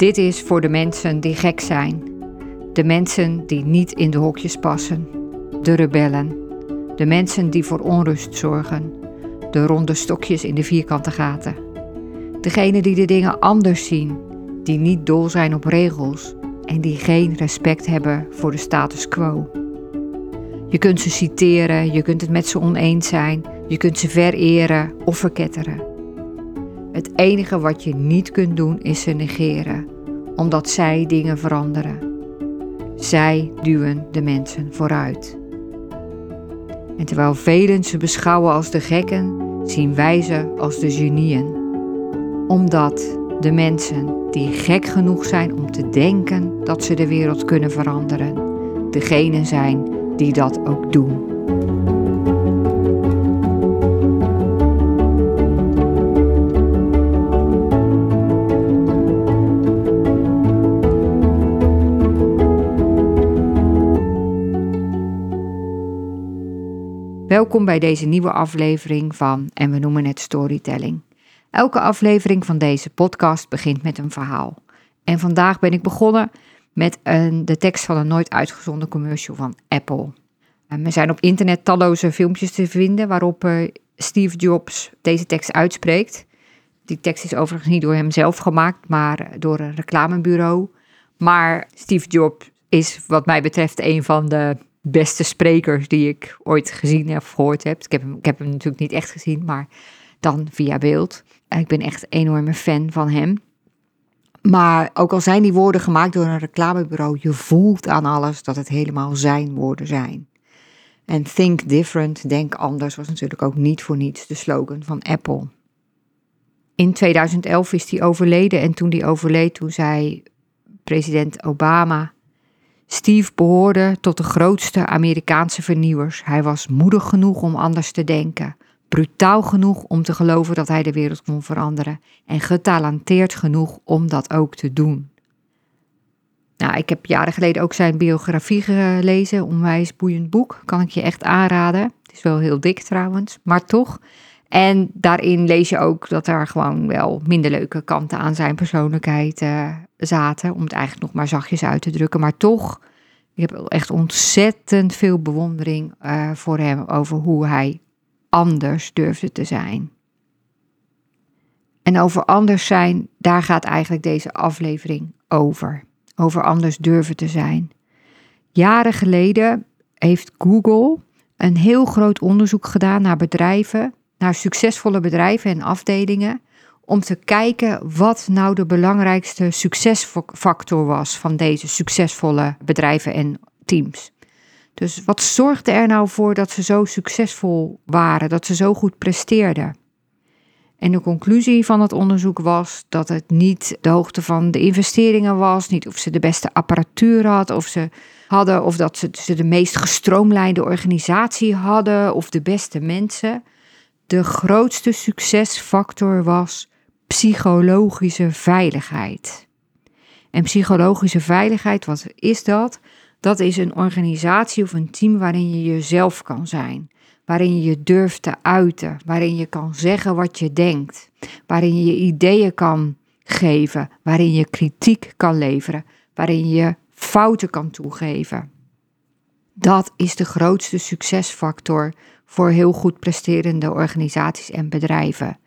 Dit is voor de mensen die gek zijn. De mensen die niet in de hokjes passen. De rebellen. De mensen die voor onrust zorgen. De ronde stokjes in de vierkante gaten. Degenen die de dingen anders zien. Die niet dol zijn op regels. En die geen respect hebben voor de status quo. Je kunt ze citeren, je kunt het met ze oneens zijn, je kunt ze vereren of verketteren. Het enige wat je niet kunt doen is ze negeren, omdat zij dingen veranderen. Zij duwen de mensen vooruit. En terwijl velen ze beschouwen als de gekken, zien wij ze als de genieën. Omdat de mensen die gek genoeg zijn om te denken dat ze de wereld kunnen veranderen, degenen zijn die dat ook doen. Welkom bij deze nieuwe aflevering van En we noemen het storytelling. Elke aflevering van deze podcast begint met een verhaal. En vandaag ben ik begonnen met een, de tekst van een nooit uitgezonden commercial van Apple. En er zijn op internet talloze filmpjes te vinden waarop uh, Steve Jobs deze tekst uitspreekt. Die tekst is overigens niet door hem zelf gemaakt, maar door een reclamebureau. Maar Steve Jobs is wat mij betreft een van de beste sprekers die ik ooit gezien of gehoord heb. Ik heb hem, ik heb hem natuurlijk niet echt gezien, maar dan via beeld. Ik ben echt een enorme fan van hem. Maar ook al zijn die woorden gemaakt door een reclamebureau, je voelt aan alles dat het helemaal zijn woorden zijn. En think different, denk anders, was natuurlijk ook niet voor niets de slogan van Apple. In 2011 is hij overleden en toen hij overleed, toen zei president Obama Steve behoorde tot de grootste Amerikaanse vernieuwers. Hij was moedig genoeg om anders te denken, brutaal genoeg om te geloven dat hij de wereld kon veranderen en getalenteerd genoeg om dat ook te doen. Nou, ik heb jaren geleden ook zijn biografie gelezen, onwijs boeiend boek, kan ik je echt aanraden. Het is wel heel dik trouwens, maar toch. En daarin lees je ook dat er gewoon wel minder leuke kanten aan zijn persoonlijkheid zaten. Om het eigenlijk nog maar zachtjes uit te drukken. Maar toch, ik heb echt ontzettend veel bewondering uh, voor hem over hoe hij anders durfde te zijn. En over anders zijn, daar gaat eigenlijk deze aflevering over. Over anders durven te zijn. Jaren geleden heeft Google een heel groot onderzoek gedaan naar bedrijven, naar succesvolle bedrijven en afdelingen, om te kijken wat nou de belangrijkste succesfactor was van deze succesvolle bedrijven en teams. Dus wat zorgde er nou voor dat ze zo succesvol waren, dat ze zo goed presteerden? En de conclusie van het onderzoek was dat het niet de hoogte van de investeringen was, niet of ze de beste apparatuur had, of ze hadden, of dat ze, de meest gestroomlijnde organisatie hadden, of de beste mensen. De grootste succesfactor was psychologische veiligheid. En psychologische veiligheid, wat is dat? Dat is een organisatie of een team waarin je jezelf kan zijn, waarin je je durft te uiten, waarin je kan zeggen wat je denkt, waarin je ideeën kan geven, waarin je kritiek kan leveren, waarin je fouten kan toegeven. Dat is de grootste succesfactor voor heel goed presterende organisaties en bedrijven.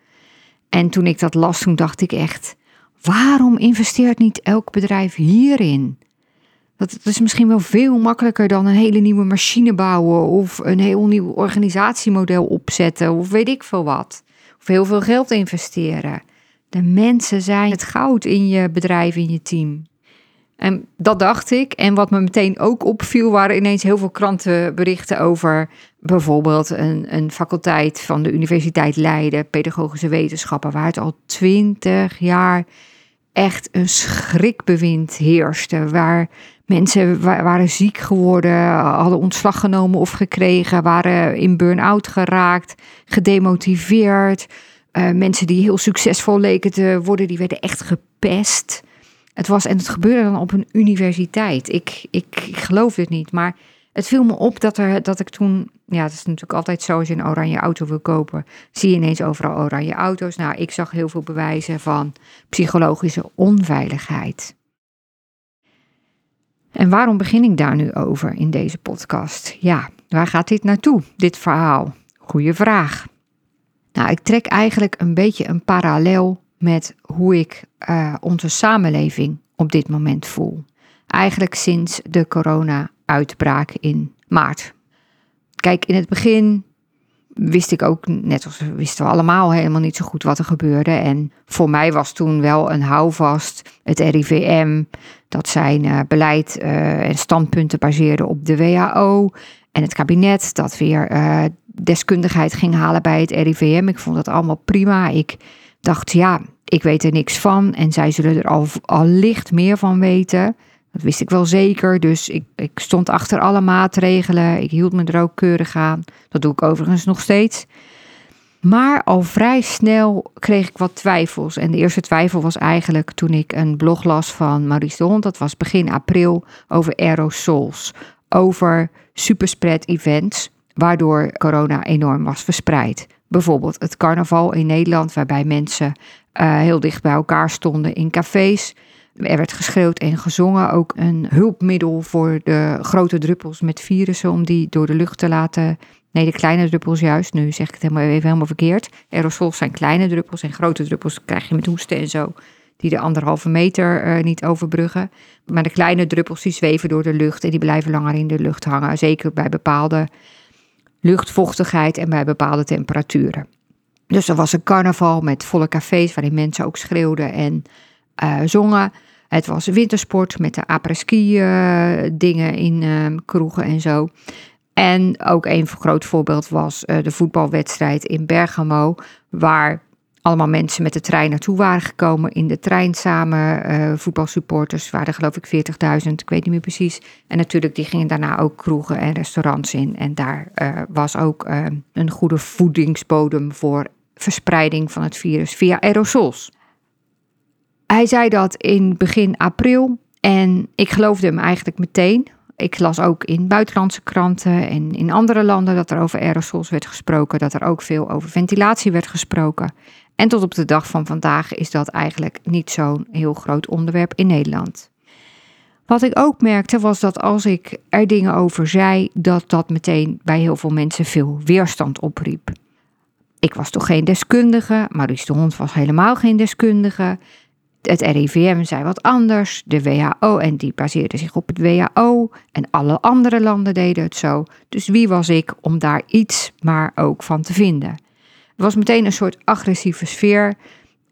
En toen ik dat las, toen dacht ik echt: waarom investeert niet elk bedrijf hierin? Dat, is misschien wel veel makkelijker dan een hele nieuwe machine bouwen of een heel nieuw organisatiemodel opzetten of weet ik veel wat. Of heel veel geld investeren. De mensen zijn het goud in je bedrijf, in je team. En dat dacht ik. En wat me meteen ook opviel, waren ineens heel veel krantenberichten over bijvoorbeeld een, een faculteit van de Universiteit Leiden, pedagogische wetenschappen, waar het al twintig jaar echt een schrikbewind heerste. Waar mensen waren ziek geworden, hadden ontslag genomen of gekregen, waren in burn-out geraakt, gedemotiveerd. Uh, mensen die heel succesvol leken te worden, die werden echt gepest. Het was, en het gebeurde dan op een universiteit. Ik, ik, ik geloof het niet, maar het viel me op dat, er, dat ik toen ja, dat is natuurlijk altijd zo als je een oranje auto wil kopen, zie je ineens overal oranje auto's. Nou, ik zag heel veel bewijzen van psychologische onveiligheid. En waarom begin ik daar nu over in deze podcast? Ja, waar gaat dit naartoe, dit verhaal? Goeie vraag. Nou, ik trek eigenlijk een beetje een parallel met hoe ik uh, onze samenleving op dit moment voel. Eigenlijk sinds de corona-uitbraak in maart. Kijk, in het begin wist ik ook, net als wisten we allemaal helemaal niet zo goed wat er gebeurde. En voor mij was toen wel een houvast het RIVM, dat zijn uh, beleid uh, en standpunten baseerde op de WHO. En het kabinet dat weer uh, deskundigheid ging halen bij het RIVM. Ik vond dat allemaal prima. Ik dacht, ja, ik weet er niks van en zij zullen er al, al licht meer van weten. Dat wist ik wel zeker, dus ik, ik stond achter alle maatregelen. Ik hield me er ook keurig aan. Dat doe ik overigens nog steeds. Maar al vrij snel kreeg ik wat twijfels. En de eerste twijfel was eigenlijk toen ik een blog las van Maurice de Hond. Dat was begin april over aerosols. Over superspread events, waardoor corona enorm was verspreid. Bijvoorbeeld het carnaval in Nederland, waarbij mensen uh, heel dicht bij elkaar stonden in cafés. Er werd geschreeuwd en gezongen. Ook een hulpmiddel voor de grote druppels met virussen om die door de lucht te laten. Nee, de kleine druppels juist. Nu zeg ik het helemaal even helemaal verkeerd. Aerosols zijn kleine druppels en grote druppels krijg je met hoesten en zo. Die de anderhalve meter uh, niet overbruggen. Maar de kleine druppels die zweven door de lucht en die blijven langer in de lucht hangen. Zeker bij bepaalde luchtvochtigheid en bij bepaalde temperaturen. Dus er was een carnaval met volle cafés waarin mensen ook schreeuwden en uh, zongen. Het was wintersport met de apres-ski uh, dingen in uh, kroegen en zo. En ook een groot voorbeeld was de voetbalwedstrijd in Bergamo, waar allemaal mensen met de trein naartoe waren gekomen. In de trein samen, uh, voetbalsupporters waren geloof ik 40.000, ik weet niet meer precies. En natuurlijk, die gingen daarna ook kroegen en restaurants in. En daar was ook uh, een goede voedingsbodem voor verspreiding van het virus via aerosols. Hij zei dat in begin april en ik geloofde hem eigenlijk meteen. Ik las ook in buitenlandse kranten en in andere landen dat er over aerosols werd gesproken, dat er ook veel over ventilatie werd gesproken. En tot op de dag van vandaag is dat eigenlijk niet zo'n heel groot onderwerp in Nederland. Wat ik ook merkte was dat als ik er dingen over zei, dat dat meteen bij heel veel mensen veel weerstand opriep. Ik was toch geen deskundige, Maurice de Hond was helemaal geen deskundige. Het RIVM zei wat anders, de WHO, en die baseerde zich op het WHO. En alle andere landen deden het zo. Dus wie was ik om daar iets maar ook van te vinden? Het was meteen een soort agressieve sfeer.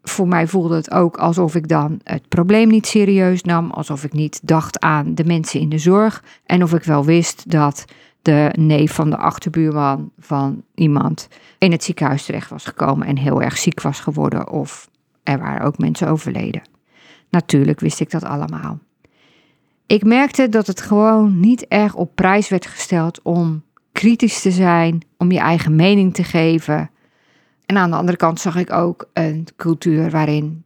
Voor mij voelde het ook alsof ik dan het probleem niet serieus nam, alsof ik niet dacht aan de mensen in de zorg en of ik wel wist dat de neef van de achterbuurman van iemand in het ziekenhuis terecht was gekomen en heel erg ziek was geworden of er waren ook mensen overleden. Natuurlijk wist ik dat allemaal. Ik merkte dat het gewoon niet erg op prijs werd gesteld om kritisch te zijn, om je eigen mening te geven. En aan de andere kant zag ik ook een cultuur waarin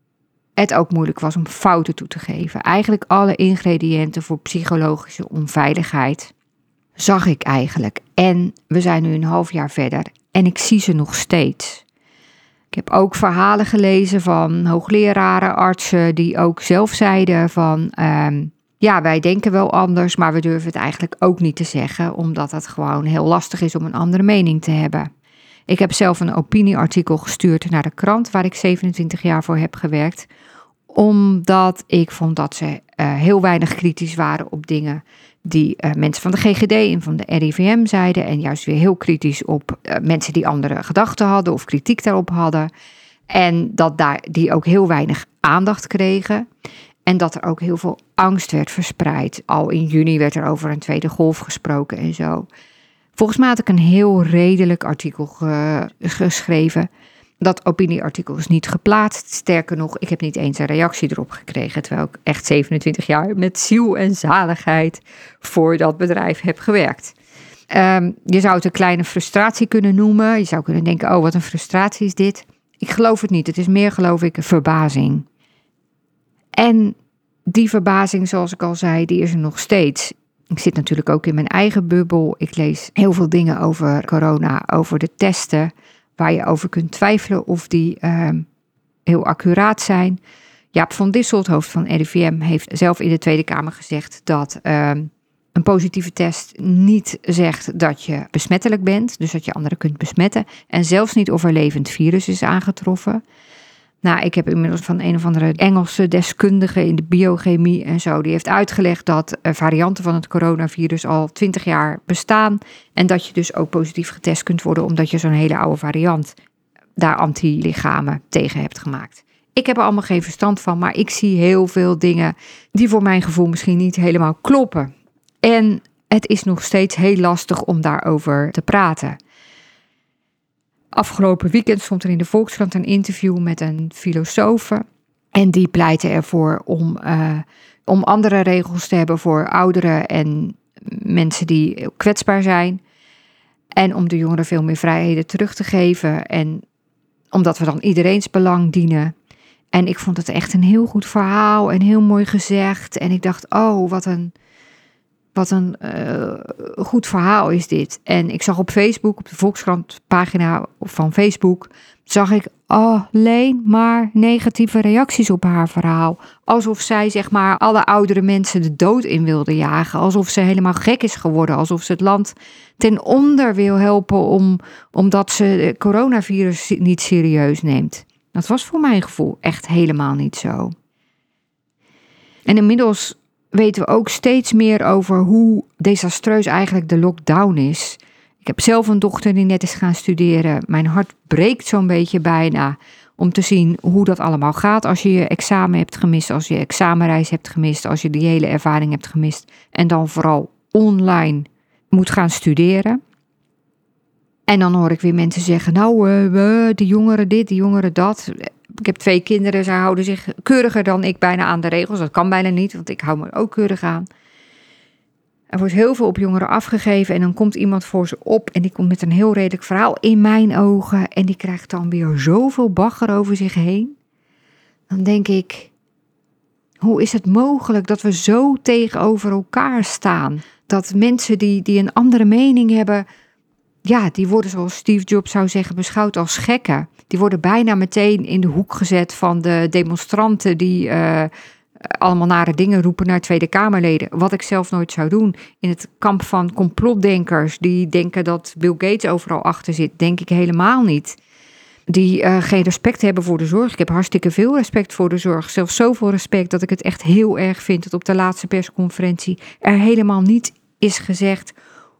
het ook moeilijk was om fouten toe te geven. Eigenlijk alle ingrediënten voor psychologische onveiligheid zag ik eigenlijk. En we zijn nu een half jaar verder en ik zie ze nog steeds. Ik heb ook verhalen gelezen van hoogleraren, artsen, die ook zelf zeiden van... Um, ja, wij denken wel anders, maar we durven het eigenlijk ook niet te zeggen, omdat het gewoon heel lastig is om een andere mening te hebben. Ik heb zelf een opinieartikel gestuurd naar de krant waar ik 27 jaar voor heb gewerkt, omdat ik vond dat ze uh, heel weinig kritisch waren op dingen die uh, mensen van de GGD en van de RIVM zeiden. En juist weer heel kritisch op uh, mensen die andere gedachten hadden of kritiek daarop hadden. En dat daar, die ook heel weinig aandacht kregen. En dat er ook heel veel angst werd verspreid. Al in juni werd er over een tweede golf gesproken en zo. Volgens mij had ik een heel redelijk artikel ge geschreven. Dat opinieartikel is niet geplaatst. Sterker nog, ik heb niet eens een reactie erop gekregen. Terwijl ik echt 27 jaar met ziel en zaligheid voor dat bedrijf heb gewerkt. Um, je zou het een kleine frustratie kunnen noemen. Je zou kunnen denken: oh, wat een frustratie is dit. Ik geloof het niet. Het is meer, geloof ik, verbazing. En die verbazing, zoals ik al zei, die is er nog steeds. Ik zit natuurlijk ook in mijn eigen bubbel. Ik lees heel veel dingen over corona, over de testen, waar je over kunt twijfelen of die ehm, heel accuraat zijn. Jaap van Disselt, hoofd van RIVM, heeft zelf in de Tweede Kamer gezegd dat ehm, een positieve test niet zegt dat je besmettelijk bent, dus dat je anderen kunt besmetten. En zelfs niet of er levend virus is aangetroffen. Nou, ik heb inmiddels van een of andere Engelse deskundige in de biochemie en zo, die heeft uitgelegd dat varianten van het coronavirus al 20 jaar bestaan. En dat je dus ook positief getest kunt worden, omdat je zo'n hele oude variant daar antilichamen tegen hebt gemaakt. Ik heb er allemaal geen verstand van, maar ik zie heel veel dingen die voor mijn gevoel misschien niet helemaal kloppen. En het is nog steeds heel lastig om daarover te praten. Afgelopen weekend stond er in de Volkskrant een interview met een filosoof. En die pleitte ervoor om, uh, om andere regels te hebben voor ouderen en mensen die kwetsbaar zijn. En om de jongeren veel meer vrijheden terug te geven. En omdat we dan iedereen's belang dienen. En ik vond het echt een heel goed verhaal en heel mooi gezegd. En ik dacht, oh, wat een, wat een uh, goed verhaal is dit. En ik zag op Facebook, op de Volkskrant pagina van Facebook, zag ik alleen maar negatieve reacties op haar verhaal. Alsof zij zeg maar alle oudere mensen de dood in wilde jagen. Alsof ze helemaal gek is geworden. Alsof ze het land ten onder wil helpen om, omdat ze het coronavirus niet serieus neemt. Dat was voor mijn gevoel echt helemaal niet zo. En inmiddels weten we ook steeds meer over hoe desastreus eigenlijk de lockdown is. Ik heb zelf een dochter die net is gaan studeren. Mijn hart breekt zo'n beetje bijna om te zien hoe dat allemaal gaat als je je examen hebt gemist, als je examenreis hebt gemist, als je die hele ervaring hebt gemist en dan vooral online moet gaan studeren. En dan hoor ik weer mensen zeggen, nou, uh, de jongeren dit, de jongeren dat. Ik heb twee kinderen, zij houden zich keuriger dan ik bijna aan de regels. Dat kan bijna niet, want ik hou me ook keurig aan. Er wordt heel veel op jongeren afgegeven en dan komt iemand voor ze op en die komt met een heel redelijk verhaal in mijn ogen en die krijgt dan weer zoveel bagger over zich heen. Dan denk ik, hoe is het mogelijk dat we zo tegenover elkaar staan? Dat mensen die, die een andere mening hebben, ja, die worden zoals Steve Jobs zou zeggen beschouwd als gekken. Die worden bijna meteen in de hoek gezet van de demonstranten die uh, allemaal nare dingen roepen naar Tweede Kamerleden. Wat ik zelf nooit zou doen. In het kamp van complotdenkers die denken dat Bill Gates overal achter zit, denk ik helemaal niet. Die uh, geen respect hebben voor de zorg. Ik heb hartstikke veel respect voor de zorg. Zelfs zoveel respect dat ik het echt heel erg vind dat op de laatste persconferentie er helemaal niet is gezegd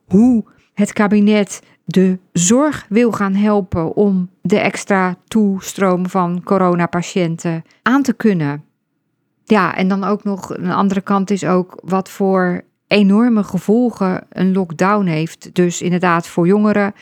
hoe het kabinet de zorg wil gaan helpen om de extra toestroom van coronapatiënten aan te kunnen. Ja, en dan ook nog een andere kant is ook wat voor enorme gevolgen een lockdown heeft. Dus inderdaad voor jongeren,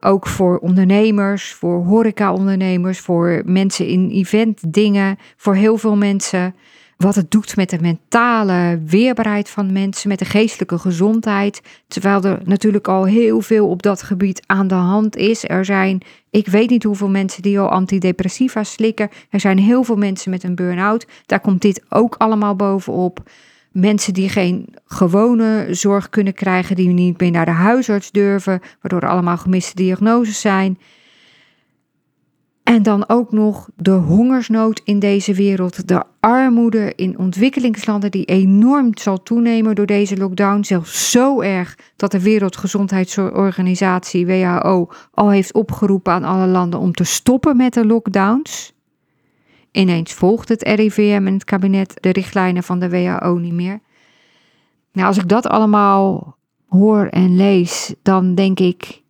ook voor ondernemers, voor horecaondernemers, voor mensen in eventdingen, voor heel veel mensen wat het doet met de mentale weerbaarheid van mensen, met de geestelijke gezondheid. Terwijl er natuurlijk al heel veel op dat gebied aan de hand is. Er zijn, ik weet niet hoeveel mensen die al antidepressiva slikken. Er zijn heel veel mensen met een burn-out. Daar komt dit ook allemaal bovenop. Mensen die geen gewone zorg kunnen krijgen, die niet meer naar de huisarts durven, waardoor er allemaal gemiste diagnoses zijn. En dan ook nog de hongersnood in deze wereld, de armoede in ontwikkelingslanden die enorm zal toenemen door deze lockdown. Zelfs zo erg dat de Wereldgezondheidsorganisatie WHO al heeft opgeroepen aan alle landen om te stoppen met de lockdowns. Ineens volgt het RIVM en het kabinet de richtlijnen van de WHO niet meer. Nou, als ik dat allemaal hoor en lees, dan denk ik,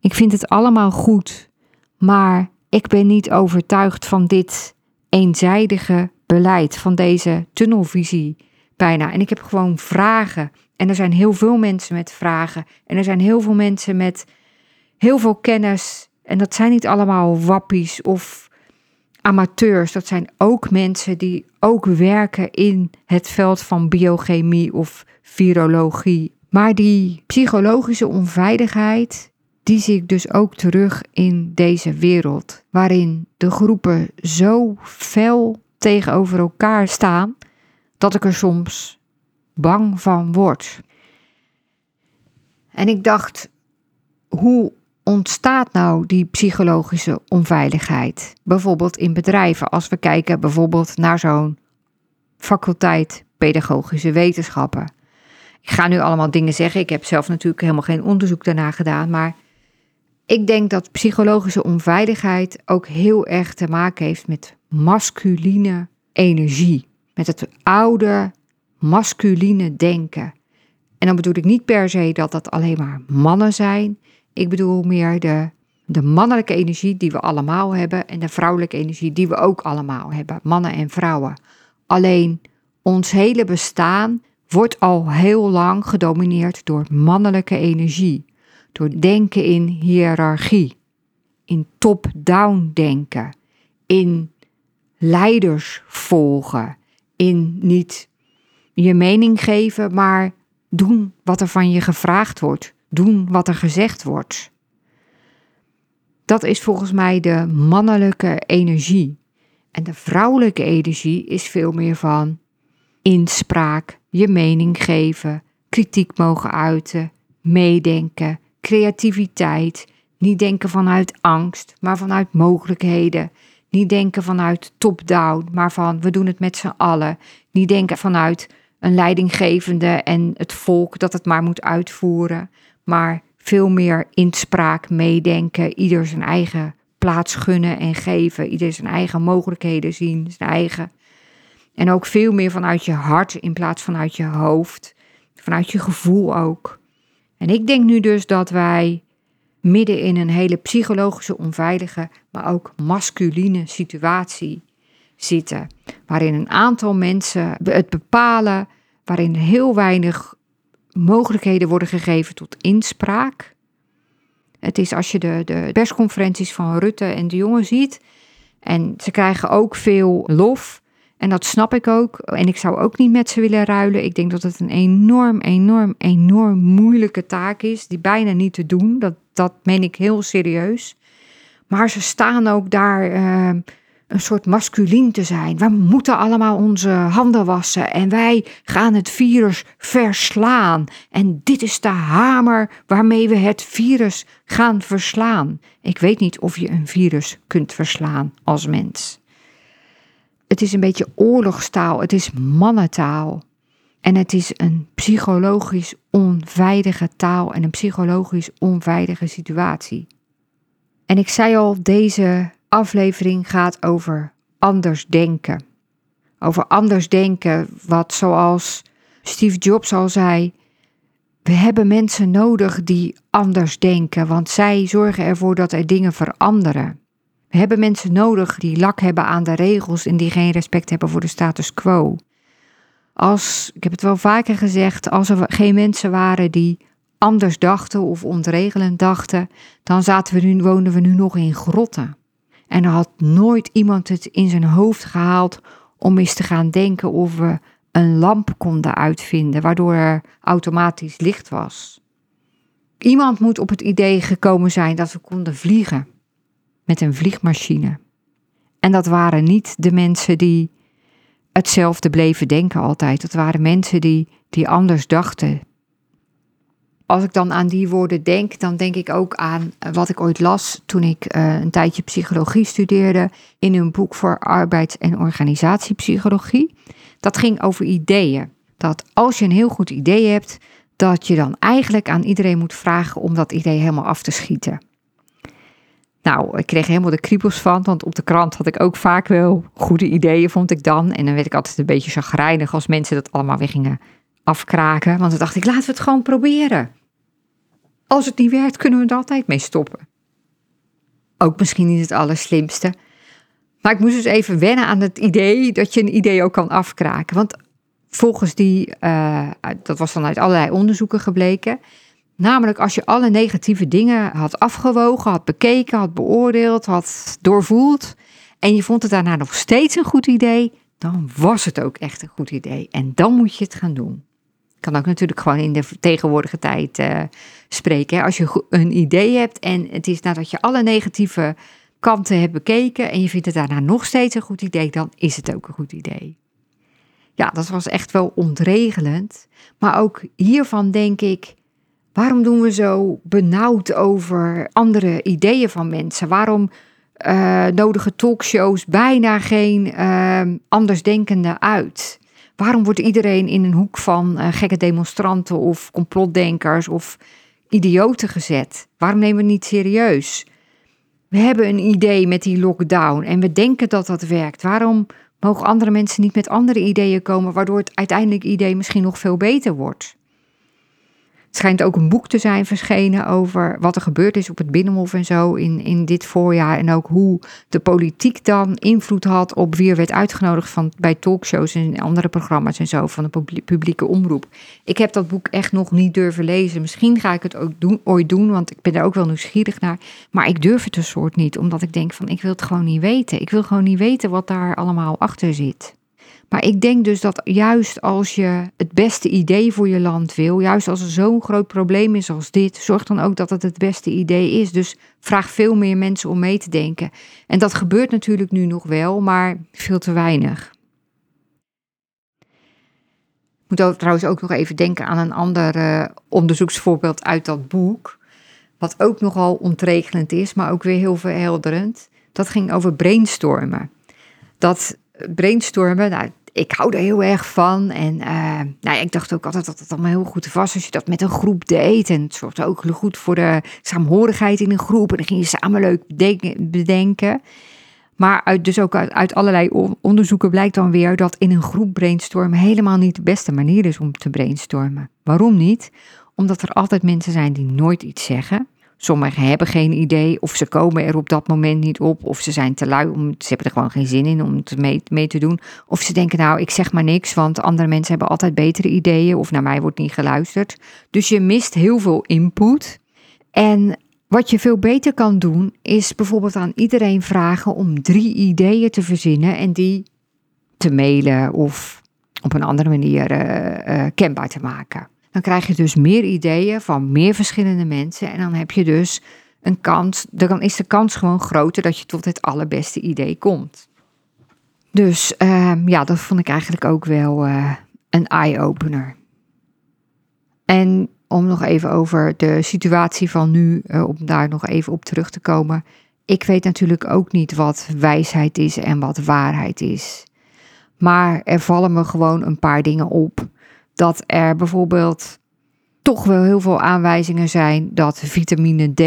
ik vind het allemaal goed, maar ik ben niet overtuigd van dit eenzijdige beleid, van deze tunnelvisie bijna. En ik heb gewoon vragen. En er zijn heel veel mensen met vragen. En er zijn heel veel mensen met heel veel kennis. En dat zijn niet allemaal wappies of amateurs. Dat zijn ook mensen die ook werken in het veld van biochemie of virologie. Maar die psychologische onveiligheid, die zie ik dus ook terug in deze wereld, waarin de groepen zo fel tegenover elkaar staan dat ik er soms bang van word. En ik dacht, hoe ontstaat nou die psychologische onveiligheid? Bijvoorbeeld in bedrijven, als we kijken bijvoorbeeld naar zo'n faculteit pedagogische wetenschappen. Ik ga nu allemaal dingen zeggen. Ik heb zelf natuurlijk helemaal geen onderzoek daarna gedaan. Maar ik denk dat psychologische onveiligheid ook heel erg te maken heeft met masculine energie. Met het oude masculine denken. En dan bedoel ik niet per se dat dat alleen maar mannen zijn. Ik bedoel meer de, de mannelijke energie die we allemaal hebben en de vrouwelijke energie die we ook allemaal hebben, mannen en vrouwen. Alleen ons hele bestaan wordt al heel lang gedomineerd door mannelijke energie, door denken in hiërarchie, in top-down denken, in leiders volgen, in niet je mening geven, maar doen wat er van je gevraagd wordt, doen wat er gezegd wordt. Dat is volgens mij de mannelijke energie. En de vrouwelijke energie is veel meer van inspraak, je mening geven, kritiek mogen uiten, meedenken, creativiteit, niet denken vanuit angst, maar vanuit mogelijkheden. Niet denken vanuit top-down, maar van we doen het met z'n allen. Niet denken vanuit een leidinggevende en het volk dat het maar moet uitvoeren, maar veel meer inspraak, meedenken, ieder zijn eigen plaats gunnen en geven, ieder zijn eigen mogelijkheden zien, zijn eigen. En ook veel meer vanuit je hart in plaats vanuit je hoofd, vanuit je gevoel ook. En ik denk nu dus dat wij midden in een hele psychologische onveilige, maar ook masculine situatie zitten. Waarin een aantal mensen het bepalen, waarin heel weinig mogelijkheden worden gegeven tot inspraak. Het is als je de, de persconferenties van Rutte en de jongen ziet. En ze krijgen ook veel lof. En dat snap ik ook. En ik zou ook niet met ze willen ruilen. Ik denk dat het een enorm, enorm, enorm moeilijke taak is. Die bijna niet te doen. Dat, dat meen ik heel serieus. Maar ze staan ook daar uh, een soort masculien te zijn. We moeten allemaal onze handen wassen. En wij gaan het virus verslaan. En dit is de hamer waarmee we het virus gaan verslaan. Ik weet niet of je een virus kunt verslaan als mens. Het is een beetje oorlogstaal, het is mannentaal. En het is een psychologisch onveilige taal en een psychologisch onveilige situatie. En ik zei al, deze aflevering gaat over anders denken. Over anders denken, wat zoals Steve Jobs al zei, we hebben mensen nodig die anders denken, want zij zorgen ervoor dat er dingen veranderen. Hebben mensen nodig die lak hebben aan de regels en die geen respect hebben voor de status quo. Als, ik heb het wel vaker gezegd, als er geen mensen waren die anders dachten of ontregelend dachten, dan zaten we nu, woonden we nu nog in grotten. En er had nooit iemand het in zijn hoofd gehaald om eens te gaan denken of we een lamp konden uitvinden, waardoor er automatisch licht was. Iemand moet op het idee gekomen zijn dat we konden vliegen met een vliegmachine. En dat waren niet de mensen die hetzelfde bleven denken altijd. Dat waren mensen die, die anders dachten. Als ik dan aan die woorden denk, dan denk ik ook aan wat ik ooit las toen ik uh, een tijdje psychologie studeerde in een boek voor arbeids- en organisatiepsychologie. Dat ging over ideeën. Dat als je een heel goed idee hebt, dat je dan eigenlijk aan iedereen moet vragen om dat idee helemaal af te schieten. Nou, ik kreeg helemaal de kriebels van, want op de krant had ik ook vaak wel goede ideeën, vond ik dan. En dan werd ik altijd een beetje chagrijnig als mensen dat allemaal weer gingen afkraken. Want dan dacht ik, laten we het gewoon proberen. Als het niet werkt, kunnen we er altijd mee stoppen. Ook misschien niet het allerslimste. Maar ik moest dus even wennen aan het idee dat je een idee ook kan afkraken. Want volgens die, uh, dat was dan uit allerlei onderzoeken gebleken, Namelijk als je alle negatieve dingen had afgewogen, had bekeken, had beoordeeld, had doorvoeld en je vond het daarna nog steeds een goed idee, dan was het ook echt een goed idee. En dan moet je het gaan doen. Kan ook natuurlijk gewoon in de tegenwoordige tijd uh, spreken. Als je een idee hebt en het is nadat je alle negatieve kanten hebt bekeken en je vindt het daarna nog steeds een goed idee, dan is het ook een goed idee. Ja, dat was echt wel ontregelend. Maar ook hiervan denk ik, Waarom doen we zo benauwd over andere ideeën van mensen? Waarom uh, nodigen talkshows bijna geen uh, andersdenkenden uit? Waarom wordt iedereen in een hoek van uh, gekke demonstranten of complotdenkers of idioten gezet? Waarom nemen we het niet serieus? We hebben een idee met die lockdown en we denken dat dat werkt. Waarom mogen andere mensen niet met andere ideeën komen, waardoor het uiteindelijk idee misschien nog veel beter wordt? Schijnt ook een boek te zijn verschenen over wat er gebeurd is op het Binnenhof en zo in, in dit voorjaar. En ook hoe de politiek dan invloed had op wie er werd uitgenodigd van, bij talkshows en andere programma's en zo van de publieke omroep. Ik heb dat boek echt nog niet durven lezen. Misschien ga ik het ook doen, ooit doen, want ik ben er ook wel nieuwsgierig naar. Maar ik durf het een soort niet, omdat ik denk van ik wil het gewoon niet weten. Ik wil gewoon niet weten wat daar allemaal achter zit. Maar ik denk dus dat juist als je het beste idee voor je land wil, juist als er zo'n groot probleem is als dit, zorg dan ook dat het het beste idee is. Dus vraag veel meer mensen om mee te denken. En dat gebeurt natuurlijk nu nog wel, maar veel te weinig. Ik moet trouwens ook nog even denken aan een ander uh, onderzoeksvoorbeeld uit dat boek. Wat ook nogal ontregelend is, maar ook weer heel verhelderend. Dat ging over brainstormen. Dat brainstormen, nou, ik hou er heel erg van. En uh, nou, ik dacht ook altijd dat het allemaal heel goed was als je dat met een groep deed. En het zorgde ook goed voor de saamhorigheid in een groep. En dan ging je samen leuk bedenken. Maar uit, dus ook uit, uit, allerlei onderzoeken blijkt dan weer dat in een groep brainstormen helemaal niet de beste manier is om te brainstormen. Waarom niet? Omdat er altijd mensen zijn die nooit iets zeggen. Sommigen hebben geen idee of ze komen er op dat moment niet op of ze zijn te lui, om, ze hebben er gewoon geen zin in om het mee, mee te doen. Of ze denken nou ik zeg maar niks, want andere mensen hebben altijd betere ideeën of naar mij wordt niet geluisterd. Dus je mist heel veel input. En wat je veel beter kan doen is bijvoorbeeld aan iedereen vragen om drie ideeën te verzinnen en die te mailen of op een andere manier uh, uh, kenbaar te maken. Dan krijg je dus meer ideeën van meer verschillende mensen. En dan heb je dus een kans, dan is de kans gewoon groter dat je tot het allerbeste idee komt. Dus ehm, ja, dat vond ik eigenlijk ook wel uh, een eye-opener. En om nog even over de situatie van nu, uh, om daar nog even op terug te komen. Ik weet natuurlijk ook niet wat wijsheid is en wat waarheid is. Maar er vallen me gewoon een paar dingen op dat er bijvoorbeeld toch wel heel veel aanwijzingen zijn dat vitamine D,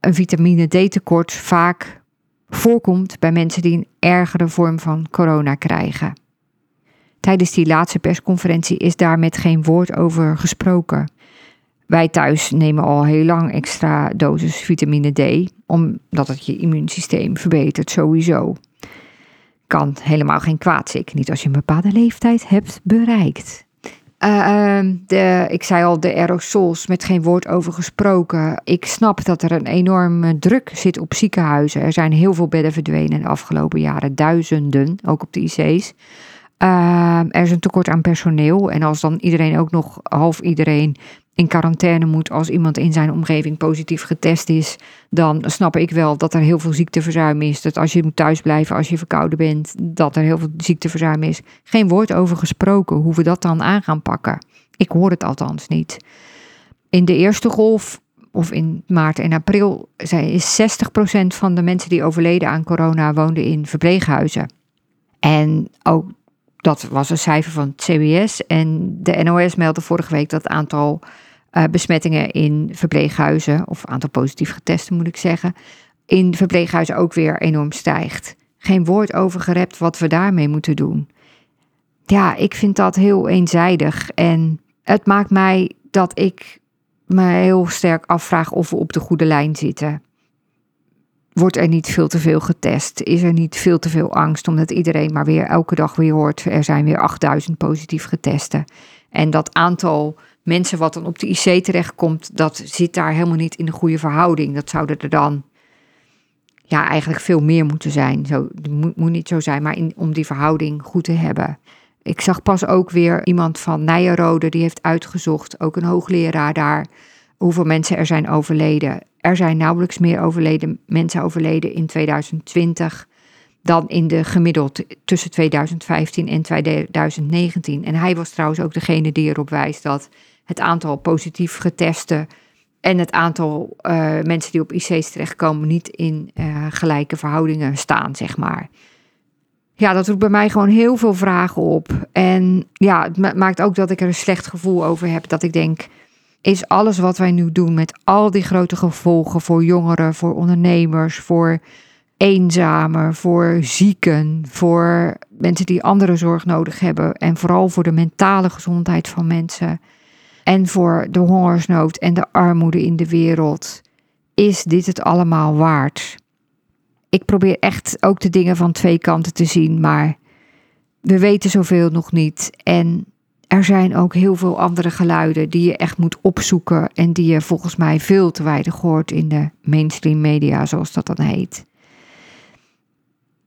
een vitamine D tekort, vaak voorkomt bij mensen die een ergere vorm van corona krijgen. Tijdens die laatste persconferentie is daar met geen woord over gesproken. Wij thuis nemen al heel lang extra dosis vitamine D, omdat het je immuunsysteem verbetert sowieso. Kan helemaal geen kwaad, zeker niet als je een bepaalde leeftijd hebt bereikt. Uh, de, ik zei al, de aerosols, met geen woord over gesproken. Ik snap dat er een enorme druk zit op ziekenhuizen. Er zijn heel veel bedden verdwenen de afgelopen jaren, duizenden, ook op de IC's. Uh, er is een tekort aan personeel. En als dan iedereen ook nog half iedereen in quarantaine moet als iemand in zijn omgeving positief getest is, dan snap ik wel dat er heel veel ziekteverzuim is. Dat als je moet thuisblijven als je verkouden bent, dat er heel veel ziekteverzuim is. Geen woord over gesproken hoe we dat dan aan gaan pakken. Ik hoor het althans niet. In de eerste golf, of in maart en april, is 60% van de mensen die overleden aan corona woonden in verpleeghuizen. En ook dat was een cijfer van het CBS. En de NOS meldde vorige week dat het aantal uh, besmettingen in verpleeghuizen, of aantal positief getesten moet ik zeggen, in verpleeghuizen ook weer enorm stijgt. Geen woord over gerept wat we daarmee moeten doen. Ja, ik vind dat heel eenzijdig. En het maakt mij dat ik me heel sterk afvraag of we op de goede lijn zitten. Wordt er niet veel te veel getest? Is er niet veel te veel angst omdat iedereen maar weer elke dag weer hoort: er zijn weer 8000 positief getesten. En dat aantal mensen wat dan op de IC terechtkomt, dat zit daar helemaal niet in de goede verhouding. Dat zouden er dan ja, eigenlijk veel meer moeten zijn. Zo, moet, moet niet zo zijn, maar om die verhouding goed te hebben. Ik zag pas ook weer iemand van Nijenrode, die heeft uitgezocht, ook een hoogleraar daar, hoeveel mensen er zijn overleden. Er zijn nauwelijks meer overleden, mensen overleden in 2020 dan in de gemiddeld tussen 2015 en 2019. En hij was trouwens ook degene die erop wijst dat het aantal positief getesten en het aantal uh, mensen die op IC's terechtkomen niet in uh, gelijke verhoudingen staan, zeg maar. Ja, dat roept bij mij gewoon heel veel vragen op. En ja, het maakt ook dat ik er een slecht gevoel over heb. Dat ik denk, is alles wat wij nu doen met al die grote gevolgen voor jongeren, voor ondernemers, voor eenzamen, voor zieken, voor mensen die andere zorg nodig hebben en vooral voor de mentale gezondheid van mensen en voor de hongersnood en de armoede in de wereld. Is dit het allemaal waard? Ik probeer echt ook de dingen van twee kanten te zien, maar we weten zoveel nog niet. En er zijn ook heel veel andere geluiden die je echt moet opzoeken en die je volgens mij veel te weinig hoort in de mainstream media, zoals dat dan heet.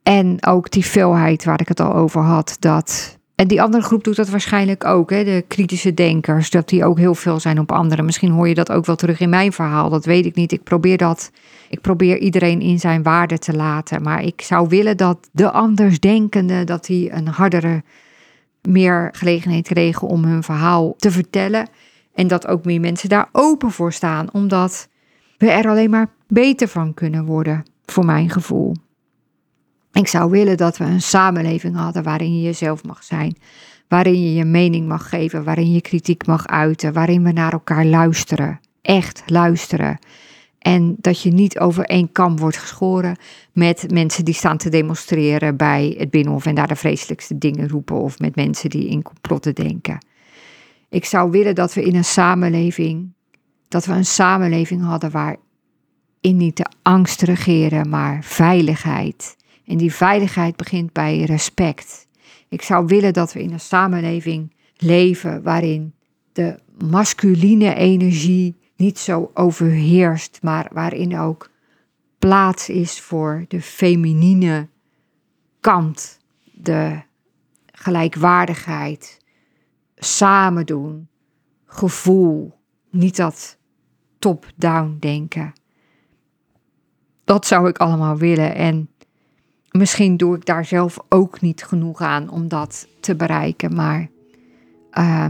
En ook die veelheid waar ik het al over had, dat en die andere groep doet dat waarschijnlijk ook, hè? de kritische denkers, dat die ook heel veel zijn op anderen. Misschien hoor je dat ook wel terug in mijn verhaal, dat weet ik niet. Ik probeer dat, ik probeer iedereen in zijn waarde te laten. Maar ik zou willen dat de andersdenkende, dat die een hardere, meer gelegenheid kregen om hun verhaal te vertellen. En dat ook meer mensen daar open voor staan, omdat we er alleen maar beter van kunnen worden, voor mijn gevoel. Ik zou willen dat we een samenleving hadden waarin je jezelf mag zijn, waarin je je mening mag geven, waarin je kritiek mag uiten, waarin we naar elkaar luisteren, echt luisteren. En dat je niet over één kam wordt geschoren met mensen die staan te demonstreren bij het Binnenhof en daar de vreselijkste dingen roepen of met mensen die in complotten denken. Ik zou willen dat we in een samenleving, dat we een samenleving hadden waarin niet de angst regeren, maar veiligheid en die veiligheid begint bij respect. Ik zou willen dat we in een samenleving leven waarin de masculine energie niet zo overheerst, maar waarin ook plaats is voor de feminine kant, de gelijkwaardigheid, samen doen, gevoel, niet dat top-down denken. Dat zou ik allemaal willen en misschien doe ik daar zelf ook niet genoeg aan om dat te bereiken. Maar uh,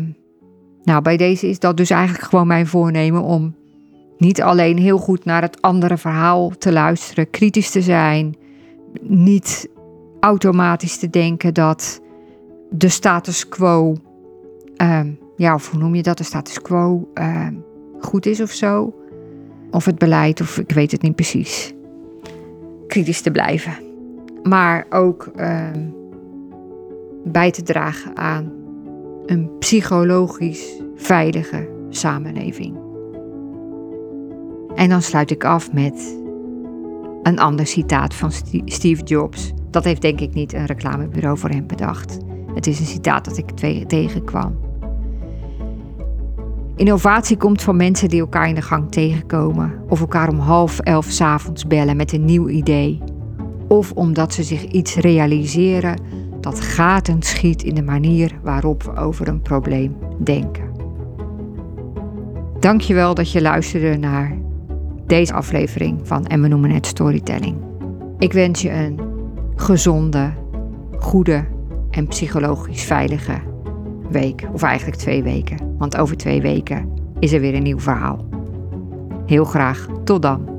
nou, bij deze is dat dus eigenlijk gewoon mijn voornemen om niet alleen heel goed naar het andere verhaal te luisteren, kritisch te zijn, niet automatisch te denken dat de status quo, uh, ja, of hoe noem je dat, de status quo uh, goed is of zo. Of het beleid, of ik weet het niet precies. Kritisch te blijven maar ook ehm, bij te dragen aan een psychologisch veilige samenleving. En dan sluit ik af met een ander citaat van Steve Jobs. Dat heeft denk ik niet een reclamebureau voor hem bedacht. Het is een citaat dat ik tegenkwam. Innovatie komt van mensen die elkaar in de gang tegenkomen of elkaar om half elf s avonds bellen met een nieuw idee of omdat ze zich iets realiseren dat gaten schiet in de manier waarop we over een probleem denken. Dankjewel dat je luisterde naar deze aflevering van En we noemen het storytelling. Ik wens je een gezonde, goede en psychologisch veilige week. Of eigenlijk twee weken, want over twee weken is er weer een nieuw verhaal. Heel graag, tot dan.